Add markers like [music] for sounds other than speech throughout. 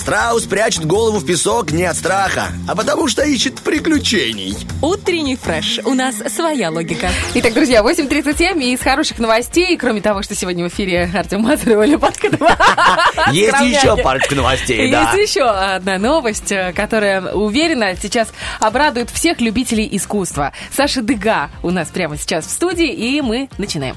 Страус прячет голову в песок не от страха, а потому что ищет приключений. Утренний фреш. У нас своя логика. Итак, друзья, 8.37 и из хороших новостей, кроме того, что сегодня в эфире Артем Мазур и Оля. [laughs] Есть еще парочка новостей, да. Есть еще одна новость, э, которая, уверена, сейчас обрадует всех любителей искусства. Саша Дыга у нас прямо сейчас в студии, и мы начинаем.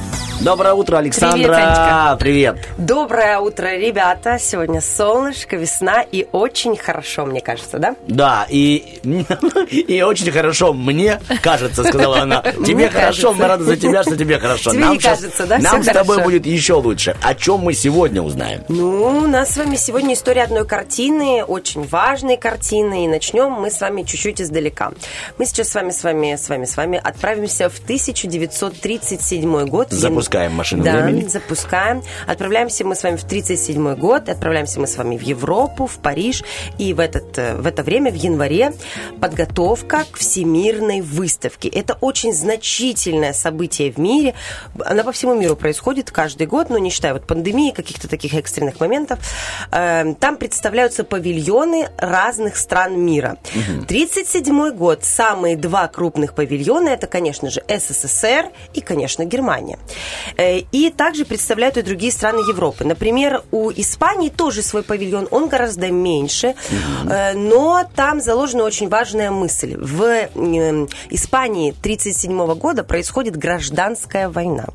Доброе утро, Александра. Привет. Привет. Доброе утро, ребята. Сегодня солнышко, весна и очень хорошо, мне кажется, да? Да, и, и очень хорошо, мне кажется, сказала она. [laughs] Тебе Мне хорошо, кажется. мы рады за тебя, что тебе хорошо. Тебе не щас- кажется, да? Нам Всё с тобой хорошо. будет еще лучше. О чем мы сегодня узнаем? Ну, у нас с вами сегодня история одной картины, очень важной картины, и начнем мы с вами чуть-чуть издалека. Мы сейчас с вами, с вами, с вами, с вами отправимся в 1937 год. Запускаем машину да, времени. запускаем. Отправляемся мы с вами в 37 год, отправляемся мы с вами в Европу, в Париж, и в, этот, э, в это время, в январе, подготовка к всемирной выставке. Это очень значительное событие в мире. Она по всему миру происходит каждый год, но не считая вот пандемии, каких-то таких экстренных моментов. Э, Там представляются павильоны разных стран мира. 37 год. Самые два крупных павильона это, конечно же, СССР и, конечно, Германия. Э, И также представляют и другие страны Европы. Например, у Испании тоже свой павильон, он гораздо меньше, э, но там заложена очень важная мысль. В э, Испании 1937 года происходит гражданская война.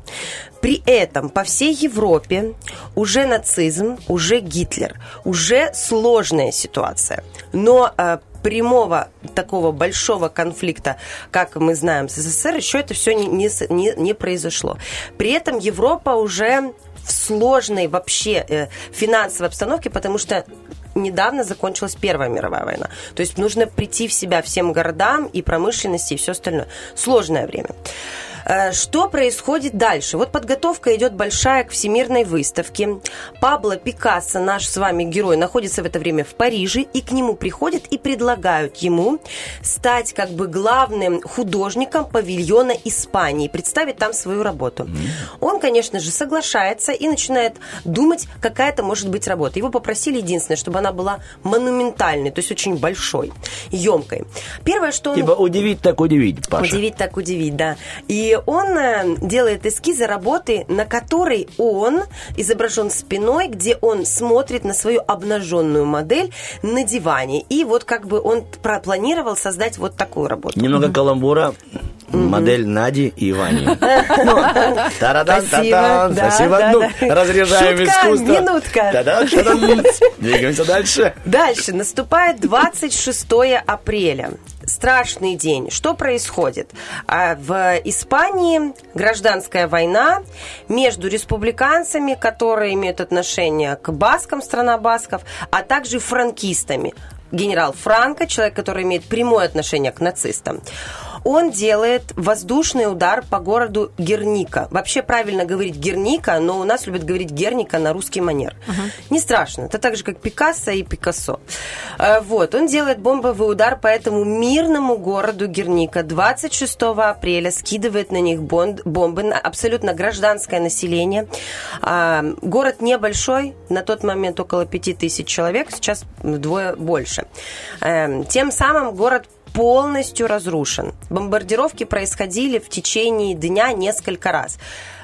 При этом по всей Европе уже нацизм, уже Гитлер, уже сложная ситуация. Но э, прямого такого большого конфликта, как мы знаем с СССР, еще это все не, не, не произошло. При этом Европа уже в сложной вообще э, финансовой обстановке, потому что недавно закончилась Первая мировая война. То есть нужно прийти в себя всем городам и промышленности и все остальное. Сложное время. Э, Что происходит дальше? Вот подготовка идет большая к всемирной выставке. Пабло Пикассо, наш с вами герой, находится в это время в Париже, и к нему приходят и предлагают ему стать как бы главным художником павильона Испании, представить там свою работу. Он, конечно же, соглашается и начинает думать, какая это может быть работа. Его попросили единственное, чтобы она была монументальной, то есть очень большой, емкой. Первое, что он... Типа удивить так удивить, Паша. Удивить так удивить, да. И он э, делает эскизы работы, на которой он изображен спиной, где он смотрит на свою обнаженную модель на диване. И вот как бы он пропланировал создать вот такую работу. Немного каламбура. Модель Нади и Вани. [laughs] Ну, тарадан, Спасибо, татан. Ну, да. разряжаем искусство. минутка. [laughs] Двигаемся дальше. Дальше наступает 26 апреля. Страшный день. Что происходит? А, В Испании гражданская война между республиканцами, которые имеют отношение к баскам, страна басков, а также франкистами. Генерал Франко, человек, который имеет прямое отношение к нацистам, он делает воздушный удар по городу Герника. Вообще правильно говорить Герника, но у нас любят говорить Герника на русский манер. Не страшно. Это так же, как Пикассо и Пикассо. Э, Вот. Он делает бомбовый удар по этому мирному городу Герника. 26 апреля скидывает на них бон- бомбы на абсолютно гражданское население. А, Город небольшой, на тот момент около 5000 человек, сейчас вдвое больше. Эм, Тем самым город полностью разрушен. Бомбардировки происходили в течение дня несколько раз.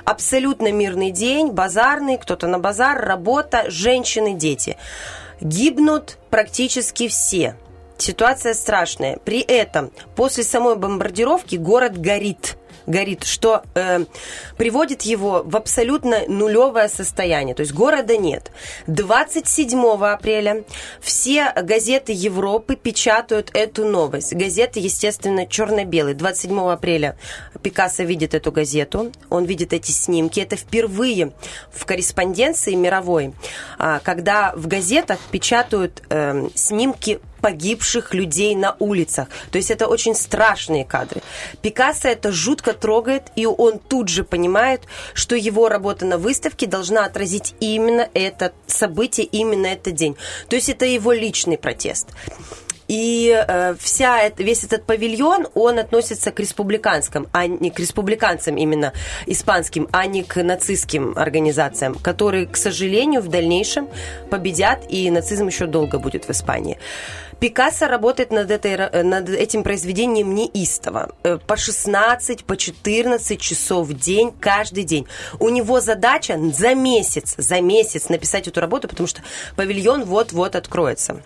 Абсолютно мирный день, базарный, кто-то на базар, работа, женщины, дети. Гибнут практически все. Ситуация страшная. При этом после самой бомбардировки город горит горит, что э, приводит его в абсолютно нулевое состояние. То есть города нет. 27 апреля все газеты Европы печатают эту новость. Газеты, естественно, черно-белые. 27 апреля Пикассо видит эту газету, он видит эти снимки. Это впервые в корреспонденции мировой, а, когда в газетах печатают э, снимки погибших людей на улицах. То есть это очень страшные кадры. Пикассо это жутко трогает, и он тут же понимает, что его работа на выставке должна отразить именно это событие, именно этот день. То есть это его личный протест. И э, вся, весь этот павильон, он относится к республиканским, а не к республиканцам именно испанским, а не к нацистским организациям, которые, к сожалению, в дальнейшем победят, и нацизм еще долго будет в Испании. Пикассо работает над, этой, ра- над этим произведением неистово. Э, По 16, по 14 часов в день, каждый день. У него задача за месяц, за месяц написать эту работу, потому что павильон вот-вот откроется.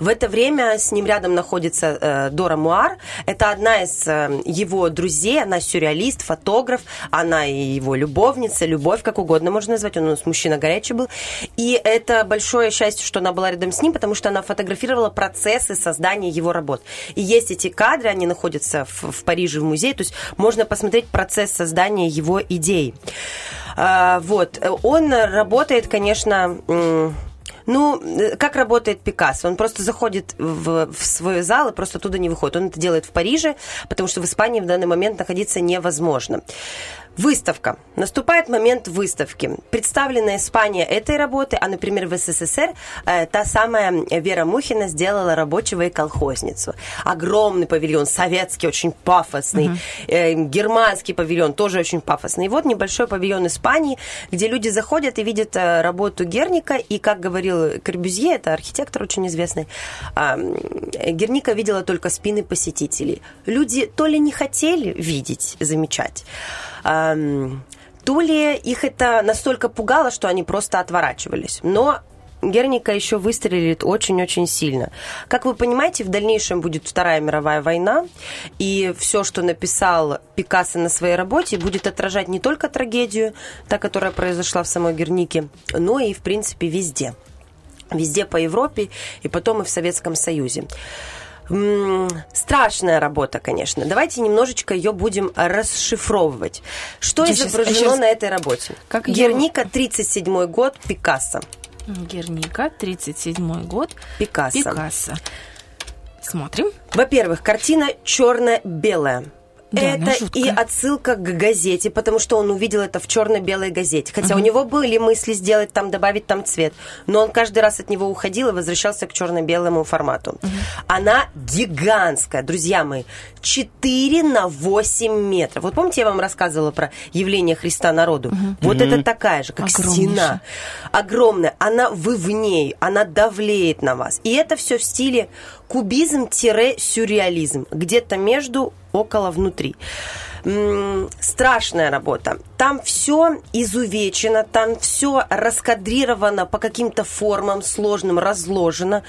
В это время с ним рядом находится э, Дора Муар. Это одна из э, его друзей, она сюрреалист, фотограф, она и его любовница, любовь, как угодно можно назвать, он у нас мужчина горячий был. И это большое счастье, что она была рядом с ним, потому что она фотографировала процессы создания его работ. И есть эти кадры, они находятся в, в Париже в музее, то есть можно посмотреть процесс создания его идей. А, вот, он работает, конечно, ну, э, как работает Пикассо? Он просто заходит в, в свой зал и просто оттуда не выходит. Он это делает в Париже, потому что в Испании в данный момент находиться невозможно. Выставка. Наступает момент выставки. Представлена Испания этой работы, а, например, в СССР э, та самая Вера Мухина сделала рабочего и колхозницу. Огромный павильон, советский, очень пафосный. Э, германский павильон, тоже очень пафосный. И вот небольшой павильон Испании, где люди заходят и видят э, работу Герника, и, как говорил Корбюзье, это архитектор очень известный, м, Герника видела только спины посетителей. Люди то ли не хотели видеть, замечать, ам, то ли их это настолько пугало, что они просто отворачивались. Но Герника еще выстрелит очень-очень сильно. Как вы понимаете, в дальнейшем будет Вторая мировая война, и все, что написал Пикассо на своей работе, будет отражать не только трагедию, та, которая произошла в самой Гернике, но и, в принципе, везде. Везде по Европе и потом и в Советском Союзе. Страшная работа, конечно. Давайте немножечко ее будем расшифровывать. Что Я изображено щас- на этой работе? Как Герника, 37 год, Пикассо. Герника, 37 год. Пикассо. Пикассо. Смотрим. Во-первых, картина черно-белая. Да, это жуткая. и отсылка к газете, потому что он увидел это в черно-белой газете. Хотя у него были мысли сделать там, добавить там цвет. Но он каждый раз от него уходил и возвращался к черно-белому формату. Она гигантская, друзья мои. 4 на 8 метров. Вот помните, я вам рассказывала про явление Христа народу? Вот это такая же, как Огромнейшая. стена. Огромная. Она вы в ней, она давлеет на вас. И это все в стиле кубизм-сюрреализм. Где-то между, около, внутри. Страшная работа. Там все изувечено, там все раскадрировано по каким-то формам сложным, разложено.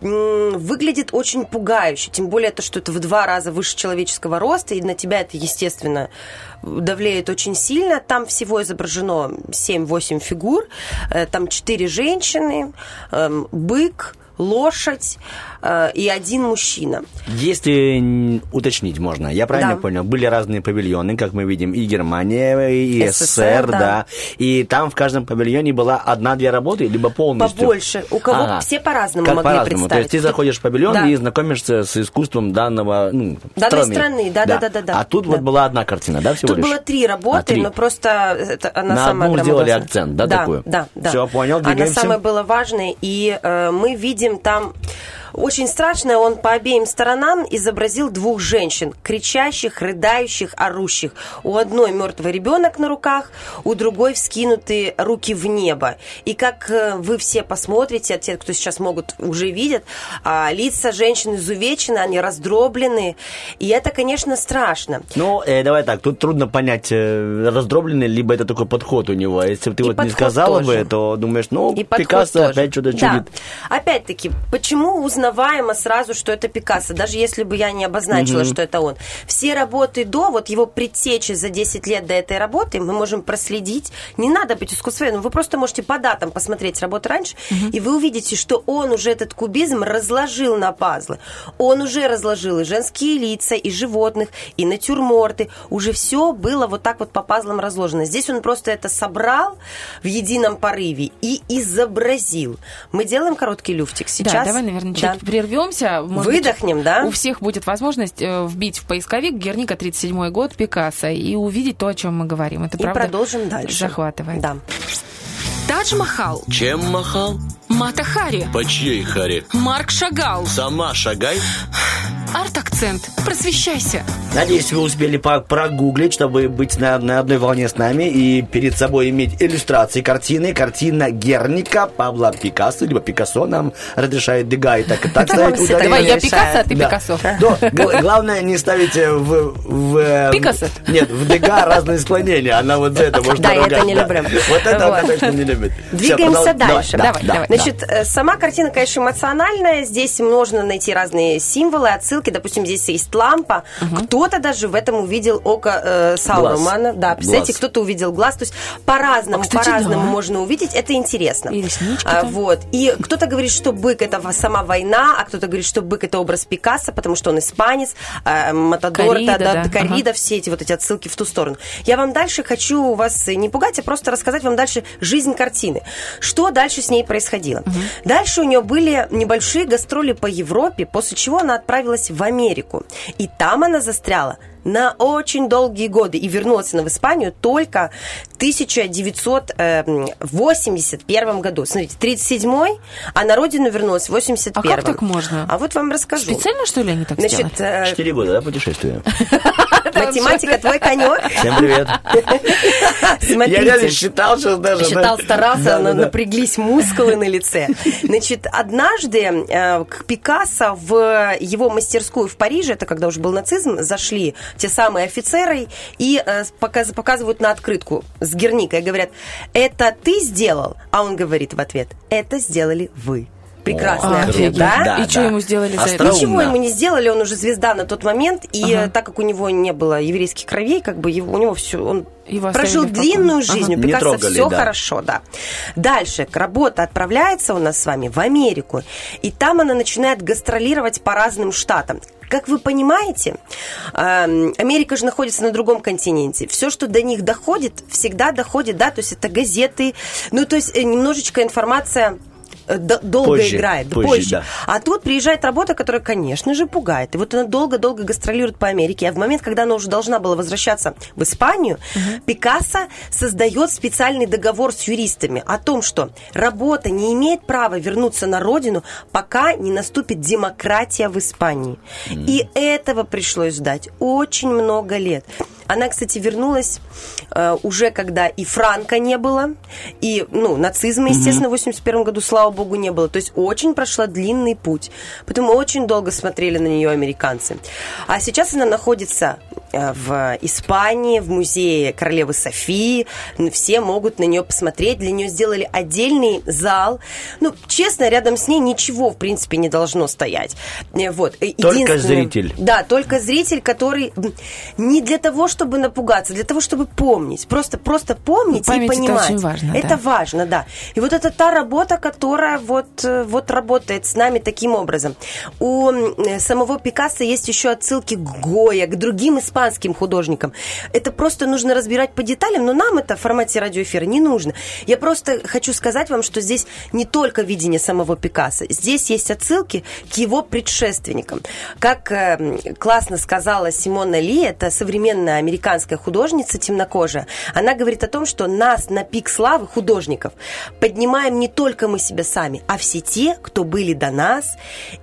Выглядит очень пугающе. Тем более то, что это в два раза выше человеческого роста, и на тебя это, естественно, давлеет очень сильно. Там всего изображено 7-8 фигур. Э, Там 4 женщины, эм, бык, лошадь и один мужчина. Если уточнить можно, я правильно Да. понял, были разные павильоны, как мы видим, и Германия, и СССР, СССР, да. да. И там в каждом павильоне была одна-две работы, либо полностью? Побольше. У кого Ага. все по-разному как могли по-разному. То представить. есть ты заходишь в павильон Да. и знакомишься с искусством данного, ну, Данной страны, да-да-да-да-да. А тут Да. вот была одна картина, да, всего Тут лишь? было три работы, А, три. но просто это, она На самая одну сделали акцент, да, да такую? Да, да. Всё, понял, Она двигаемся. самая была важная, и э, мы видим там очень страшное, он по обеим сторонам изобразил двух женщин, кричащих, рыдающих, орущих. У одной мертвый ребенок на руках, у другой вскинуты руки в небо. И как э, вы все посмотрите, те, кто сейчас могут, уже видят, а, лица женщин изувечены, они раздроблены. И это, конечно, страшно. Ну, э, давай так, тут трудно понять, э, раздробленный, либо это такой подход у него. Если бы ты И вот не сказала бы, тоже. то думаешь, ну, И Пикассо тоже. опять что-то Да. чудит. Опять-таки, почему узнаваемо сразу, что это Пикассо, даже если бы я не обозначила, что это он? Все работы до, вот его предтечи за 10 лет до этой работы, мы можем проследить. Не надо быть искусствоведом, вы просто можете по датам посмотреть работы раньше, и вы увидите, что он уже этот кубизм разложил на пазлы. Он уже разложил и женские лица, и животных, и натюрморты. Уже все было вот так вот по пазлам разложено. Здесь он просто это собрал в едином порыве и изобразил. Мы делаем короткий люфтик сейчас. Да, давай, наверное, чуть Да. прервемся. Может быть, Выдохнем, да? У всех будет возможность э, вбить в поисковик Герника 37 год Пикассо и увидеть то, о чем мы говорим. Это И правда продолжим дальше. захватывает. Да. Тадж-Махал. Чем махал? Мата Хари. По чьей харе? Марк Шагал. Сама шагай. Арт-акцент. Просвещайся. Надеюсь, вы успели прогуглить, чтобы быть на, на одной волне с нами и перед собой иметь иллюстрации картины. Картина Герника Павла Пикассо, либо Пикассо нам разрешает Дега и так и так ставить ударение. Давай, я. Пикассо, а ты. Пикассо. Главное не ставить в... в э, Пикассо? Нет, в Дега разные склонения. Она вот за это может Да, я это не люблю. Вот это она точно не любит. Двигаемся дальше. Да, Давай, да, давай. да. Значит, э, сама картина, конечно, эмоциональная. Здесь можно найти разные символы, отсылки. Допустим, здесь есть лампа. Кто-то даже в этом увидел око э, Саурумана. Да, представляете, Глаз. кто-то увидел глаз. То есть по-разному, А, по-разному да. можно увидеть. Это интересно. И А, вот. И кто-то говорит, что бык это сама война, а кто-то говорит, что бык это образ Пикассо, потому что он испанец, а, Матадор, Коррида, да, да, да. Коррида, все эти вот эти отсылки в ту сторону. Я вам дальше хочу вас не пугать, а просто рассказать вам дальше жизнь картины. Что дальше с ней происходило? Дальше у нее были небольшие гастроли по Европе, после чего она отправилась в Америку. И там она застряла Estrela. На очень долгие годы. И вернулась она в Испанию только в 1981 году. Смотрите, 37-й, а на родину вернулась в 81 А как так можно? А вот вам расскажу. Специально, что ли, они так сделали? Значит, э, Четыре года, да, путешествие? [laughs] математика твой конек. Всем привет. [laughs] Я реально считал, что даже... Считал, да. старался, Да, но да, да. напряглись мускулы на лице. Значит, однажды э, к Пикассо в его мастерскую в Париже, это когда уже был нацизм, зашли те самые офицеры и э, показ- показывают на открытку с Герникой, говорят, это ты сделал? А он говорит в ответ, это сделали вы. Прекрасный А, ответ, да? Да, И что да. ему сделали за это? Ничего ему не сделали, он уже звезда на тот момент, и э, так как у него не было еврейских кровей, как бы его, у него все, он Его прожил длинную Ага. жизнь, у Пикассо трогали, все да. хорошо, да. Дальше работа отправляется у нас с вами в Америку, и там она начинает гастролировать по разным штатам. Как вы понимаете, эм, Америка же находится на другом континенте. Все, что до них доходит, всегда доходит, да, то есть это газеты, ну, то есть э, немножечко информация долго Позже, играет, позже, да. а тут приезжает работа, которая, конечно же, пугает. И вот она долго-долго гастролирует по Америке. А в момент, когда она уже должна была возвращаться в Испанию, Пикассо создает специальный договор с юристами о том, что работа не имеет права вернуться на родину, пока не наступит демократия в Испании. И этого пришлось ждать очень много лет. Она, кстати, вернулась э, уже когда и Франка не было, и, ну, нацизма, естественно, в 81 году, слава богу, не было. То есть очень прошла длинный путь. Поэтому очень долго смотрели на нее американцы. А сейчас она находится в Испании, в музее королевы Софии. Все могут на нее посмотреть. Для нее сделали отдельный зал. Ну, честно, рядом с ней ничего, в принципе, не должно стоять. Э, Вот. Э, Только зритель. да, только зритель, который не для того, чтобы напугаться, для того, чтобы помнить. Просто, просто помнить Память и это понимать. очень важно, Это да. важно, да. И вот это та работа, которая вот, э, вот работает с нами таким образом. У э, самого Пикассо есть еще отсылки к Гоя, к другим испанским художникам. Это просто нужно разбирать по деталям, но нам это в формате радиоэфира не нужно. Я просто хочу сказать вам, что здесь не только видение самого Пикассо, здесь есть отсылки к его предшественникам. Как э, м, классно сказала Симона Ли, это современная американская художница темнокожая, она говорит о том, что нас на пик славы художников поднимаем не только мы себя сами, а все те, кто были до нас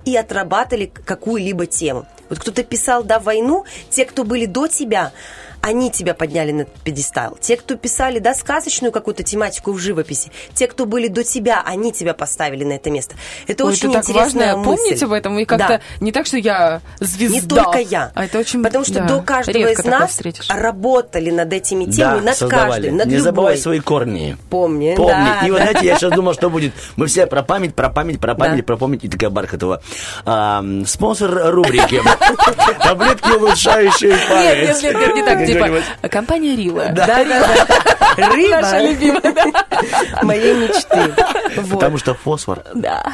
и отрабатывали какую-либо тему. Вот кто-то писал, да, войну, те, кто были до тебя, они тебя подняли на пьедестал. Те, кто писали, да, сказочную какую-то тематику в живописи, те, кто были до тебя, они тебя поставили на это место. Это Ой, очень это так интересная важно мысль. помнить об этом. И как-то Да. не так, что я звезда. Не только я. А это очень Потому что да, до каждого редко из нас встретишь. работали над этими темами, Да, над создавали. каждым, над Не любой. забывай свои корни. Помни, Помни. да, и вот да. знаете, я сейчас думал, что будет. Мы все про память, про память, про память, Да. про память и такая Бархатова. Ам, спонсор рубрики. [laughs] Таблетки, улучшающие память. нет, нет, нет, не так. Типа, компания Рила. Да, да, да. Рыба. Наша любимая, да. Моей мечты. Вот. Потому что фосфор. Да.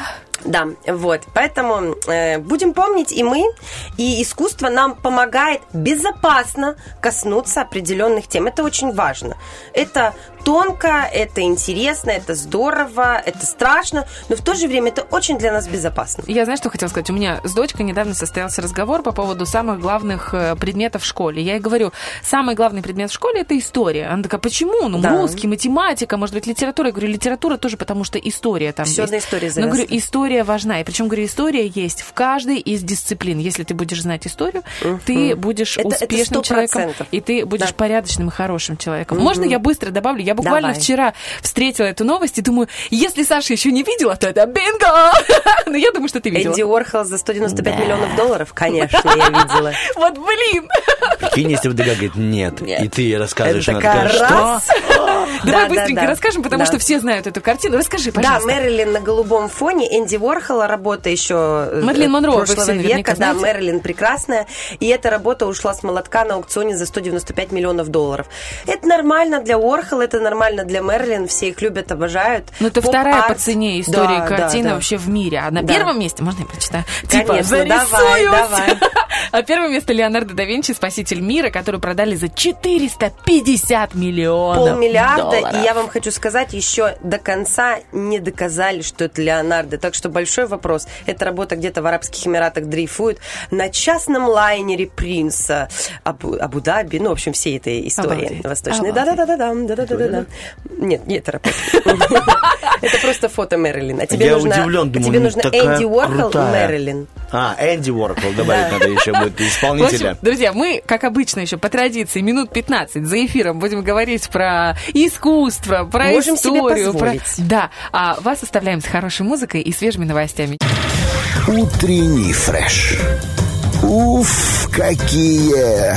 Да, вот. Поэтому э, будем помнить и мы, и искусство нам помогает безопасно коснуться определенных тем. Это очень важно. Это тонко, это интересно, это здорово, это страшно, но в то же время это очень для нас безопасно. Я знаю, что хотела сказать. У меня с дочкой недавно состоялся разговор по поводу самых главных э, предметов в школе. Я ей говорю, самый главный предмет в школе это история. Она такая, почему? Ну, Да. русский, математика, может быть, литература. Я говорю, литература тоже потому, что история там Всё есть. на истории Но говорю, завязано. история важна. И причем, говорю, история есть в каждой из дисциплин. Если ты будешь знать историю, ты будешь Это- это успешным 100%. человеком, и ты будешь Да. порядочным и хорошим человеком. Можно я быстро добавлю? Я буквально Давай. вчера встретила эту новость и думаю, если Саша еще не видела, то это бинго! [laughs] Но я думаю, что ты видела. Энди Уорхол за 195 миллионов долларов? Конечно, я видела. [laughs] Вот блин! Прикинь, если вдруг говорит нет, и ты ей рассказываешь, она такая, что? [laughs] Давай Да, да, быстренько да. расскажем, потому Да. что все знают эту картину. Расскажи, Да, пожалуйста. Мэрилин на голубом фоне, Энди Уорхола, работа еще э, Мэрилин Монро, прошлого века. Да. Мэрилин прекрасная. И эта работа ушла с молотка на аукционе за 195 миллионов долларов. Это нормально для Уорхола, это нормально для Мэрилин. Все их любят, обожают. Ну, это вторая по цене история Да, картины да, да. вообще в мире. А на Да. первом месте, можно я прочитаю? Типа, Конечно, зарисуюсь. давай, давай. [laughs] А первое место Леонардо да Винчи, спаситель мира, который продали за 450 миллионов Полмиллиарда, долларов. и я вам хочу сказать, еще до конца не доказали, что это Леонардо. Так что большой вопрос. Эта работа где-то в Арабских Эмиратах дрейфует на частном лайнере принца Абу- Абу-Даби, ну, в общем, всей этой истории Обалдеть. восточной. Обалдеть. Да-да-да-да. Нет, нет, это работа. Это просто фото Мэрилин. А тебе Я нужно, удивлен, а думаю, тебе ну, нужно такая Энди Уорхол и. Мэрилин. А, Энди Уорхол добавить Да. надо еще будет, [laughs] исполнителя. общем, друзья, мы, как обычно, еще по традиции, минут 15 за эфиром будем говорить про искусство, про Можем себе историю. про- позволить. Да. А вас оставляем с хорошей музыкой и свежими новостями. Утренний фреш. Уф, какие